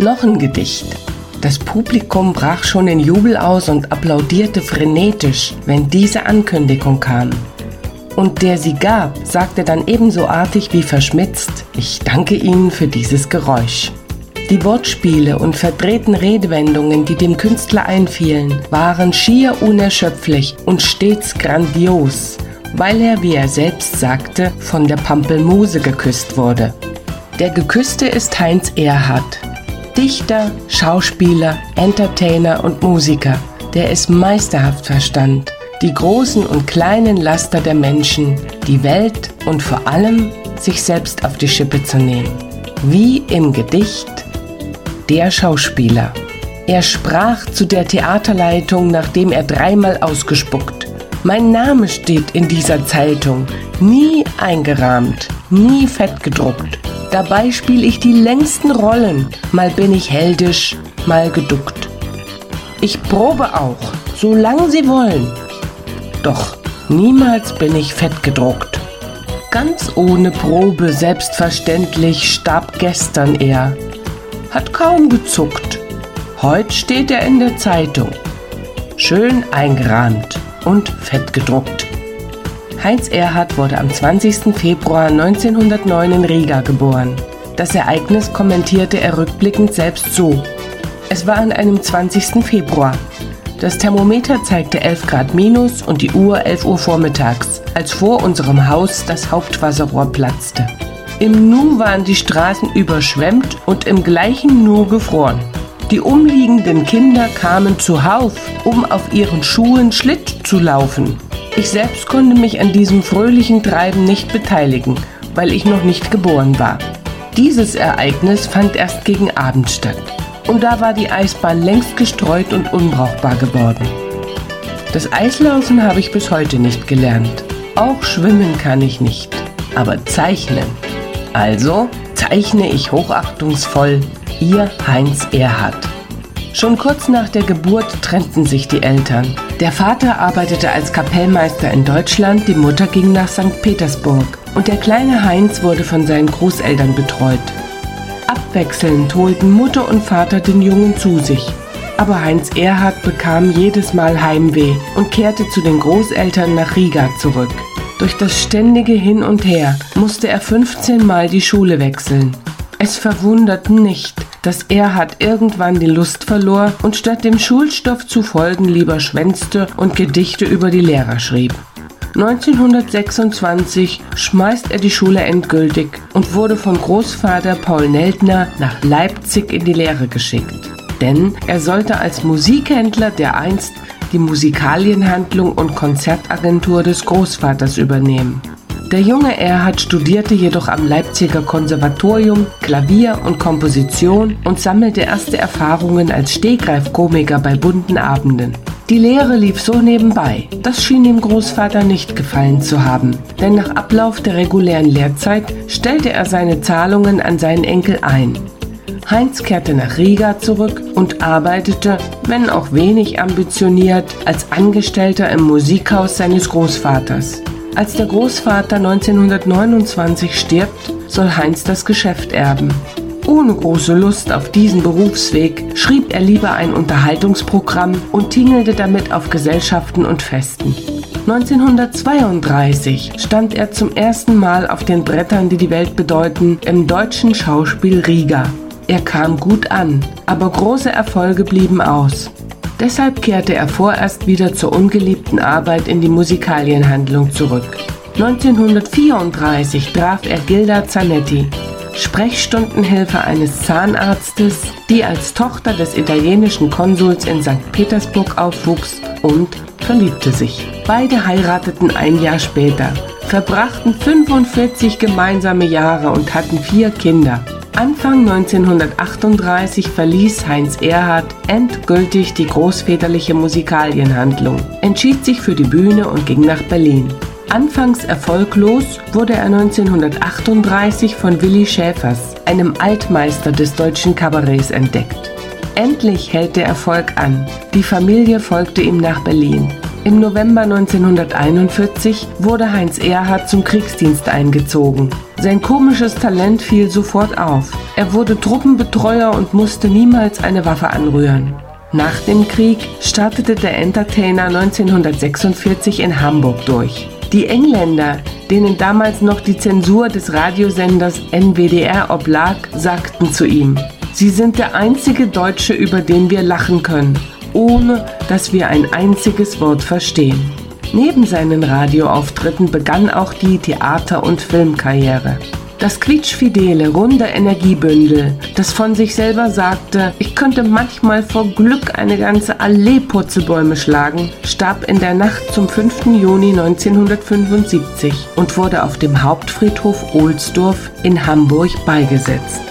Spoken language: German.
Noch ein Gedicht. Das Publikum brach schon in Jubel aus und applaudierte frenetisch, wenn diese Ankündigung kam. Und der sie gab, sagte dann ebenso artig wie verschmitzt, ich danke Ihnen für dieses Geräusch. Die Wortspiele und verdrehten Redewendungen, die dem Künstler einfielen, waren schier unerschöpflich und stets grandios, weil er, wie er selbst sagte, von der Pampelmuse geküsst wurde. Der Geküsste ist Heinz Erhardt, Dichter, Schauspieler, Entertainer und Musiker, der es meisterhaft verstand, die großen und kleinen Laster der Menschen, die Welt und vor allem sich selbst auf die Schippe zu nehmen. Wie im Gedicht Der Schauspieler. Er sprach zu der Theaterleitung, nachdem er dreimal ausgespuckt. Mein Name steht in dieser Zeitung, nie eingerahmt, nie fett gedruckt. Dabei spiele ich die längsten Rollen, mal bin ich heldisch, mal geduckt. Ich probe auch, solange Sie wollen, doch niemals bin ich fett gedruckt. Ganz ohne Probe, selbstverständlich, starb gestern er. Hat kaum gezuckt. Heut steht er in der Zeitung. Schön eingerahmt und fett gedruckt. Heinz Erhardt wurde am 20. Februar 1909 in Riga geboren. Das Ereignis kommentierte er rückblickend selbst so. Es war an einem 20. Februar. Das Thermometer zeigte 11 Grad minus und die Uhr 11 Uhr vormittags, als vor unserem Haus das Hauptwasserrohr platzte. Im Nu waren die Straßen überschwemmt und im gleichen Nu gefroren. Die umliegenden Kinder kamen zuhauf, um auf ihren Schuhen Schlitt zu laufen. Ich selbst konnte mich an diesem fröhlichen Treiben nicht beteiligen, weil ich noch nicht geboren war. Dieses Ereignis fand erst gegen Abend statt und da war die Eisbahn längst gestreut und unbrauchbar geworden. Das Eislaufen habe ich bis heute nicht gelernt. Auch schwimmen kann ich nicht, aber zeichnen. Also zeichne ich hochachtungsvoll Ihr Heinz Erhardt. Schon kurz nach der Geburt trennten sich die Eltern. Der Vater arbeitete als Kapellmeister in Deutschland, die Mutter ging nach St. Petersburg und der kleine Heinz wurde von seinen Großeltern betreut. Abwechselnd holten Mutter und Vater den Jungen zu sich. Aber Heinz Erhard bekam jedes Mal Heimweh und kehrte zu den Großeltern nach Riga zurück. Durch das ständige Hin und Her musste er 15 Mal die Schule wechseln. Es verwundert nicht, dass Erhard irgendwann die Lust verlor und statt dem Schulstoff zu folgen lieber schwänzte und Gedichte über die Lehrer schrieb. 1926 schmeißt er die Schule endgültig und wurde von Großvater Paul Neldner nach Leipzig in die Lehre geschickt. Denn er sollte als Musikhändler der einst die Musikalienhandlung und Konzertagentur des Großvaters übernehmen. Der junge Erhard studierte jedoch am Leipziger Konservatorium Klavier und Komposition und sammelte erste Erfahrungen als Stehgreifkomiker bei bunten Abenden. Die Lehre lief so nebenbei. Das schien dem Großvater nicht gefallen zu haben, denn nach Ablauf der regulären Lehrzeit stellte er seine Zahlungen an seinen Enkel ein. Heinz kehrte nach Riga zurück und arbeitete, wenn auch wenig ambitioniert, als Angestellter im Musikhaus seines Großvaters. Als der Großvater 1929 stirbt, soll Heinz das Geschäft erben. Ohne große Lust auf diesen Berufsweg schrieb er lieber ein Unterhaltungsprogramm und tingelte damit auf Gesellschaften und Festen. 1932 stand er zum ersten Mal auf den Brettern, die die Welt bedeuten, im deutschen Schauspiel Riga. Er kam gut an, aber große Erfolge blieben aus. Deshalb kehrte er vorerst wieder zur ungeliebten Arbeit in die Musikalienhandlung zurück. 1934 traf er Gilda Zanetti, Sprechstundenhilfe eines Zahnarztes, die als Tochter des italienischen Konsuls in St. Petersburg aufwuchs und verliebte sich. Beide heirateten ein Jahr später, verbrachten 45 gemeinsame Jahre und hatten vier Kinder. Anfang 1938 verließ Heinz Erhardt endgültig die großväterliche Musikalienhandlung, entschied sich für die Bühne und ging nach Berlin. Anfangs erfolglos wurde er 1938 von Willi Schäfers, einem Altmeister des deutschen Kabarets, entdeckt. Endlich hält der Erfolg an. Die Familie folgte ihm nach Berlin. Im November 1941 wurde Heinz Erhardt zum Kriegsdienst eingezogen. Sein komisches Talent fiel sofort auf. Er wurde Truppenbetreuer und musste niemals eine Waffe anrühren. Nach dem Krieg startete der Entertainer 1946 in Hamburg durch. Die Engländer, denen damals noch die Zensur des Radiosenders NWDR oblag, sagten zu ihm, Sie sind der einzige Deutsche, über den wir lachen können, ohne dass wir ein einziges Wort verstehen. Neben seinen Radioauftritten begann auch die Theater- und Filmkarriere. Das quietschfidele, runde Energiebündel, das von sich selber sagte, ich könnte manchmal vor Glück eine ganze Allee Purzelbäume schlagen, starb in der Nacht zum 5. Juni 1975 und wurde auf dem Hauptfriedhof Ohlsdorf in Hamburg beigesetzt.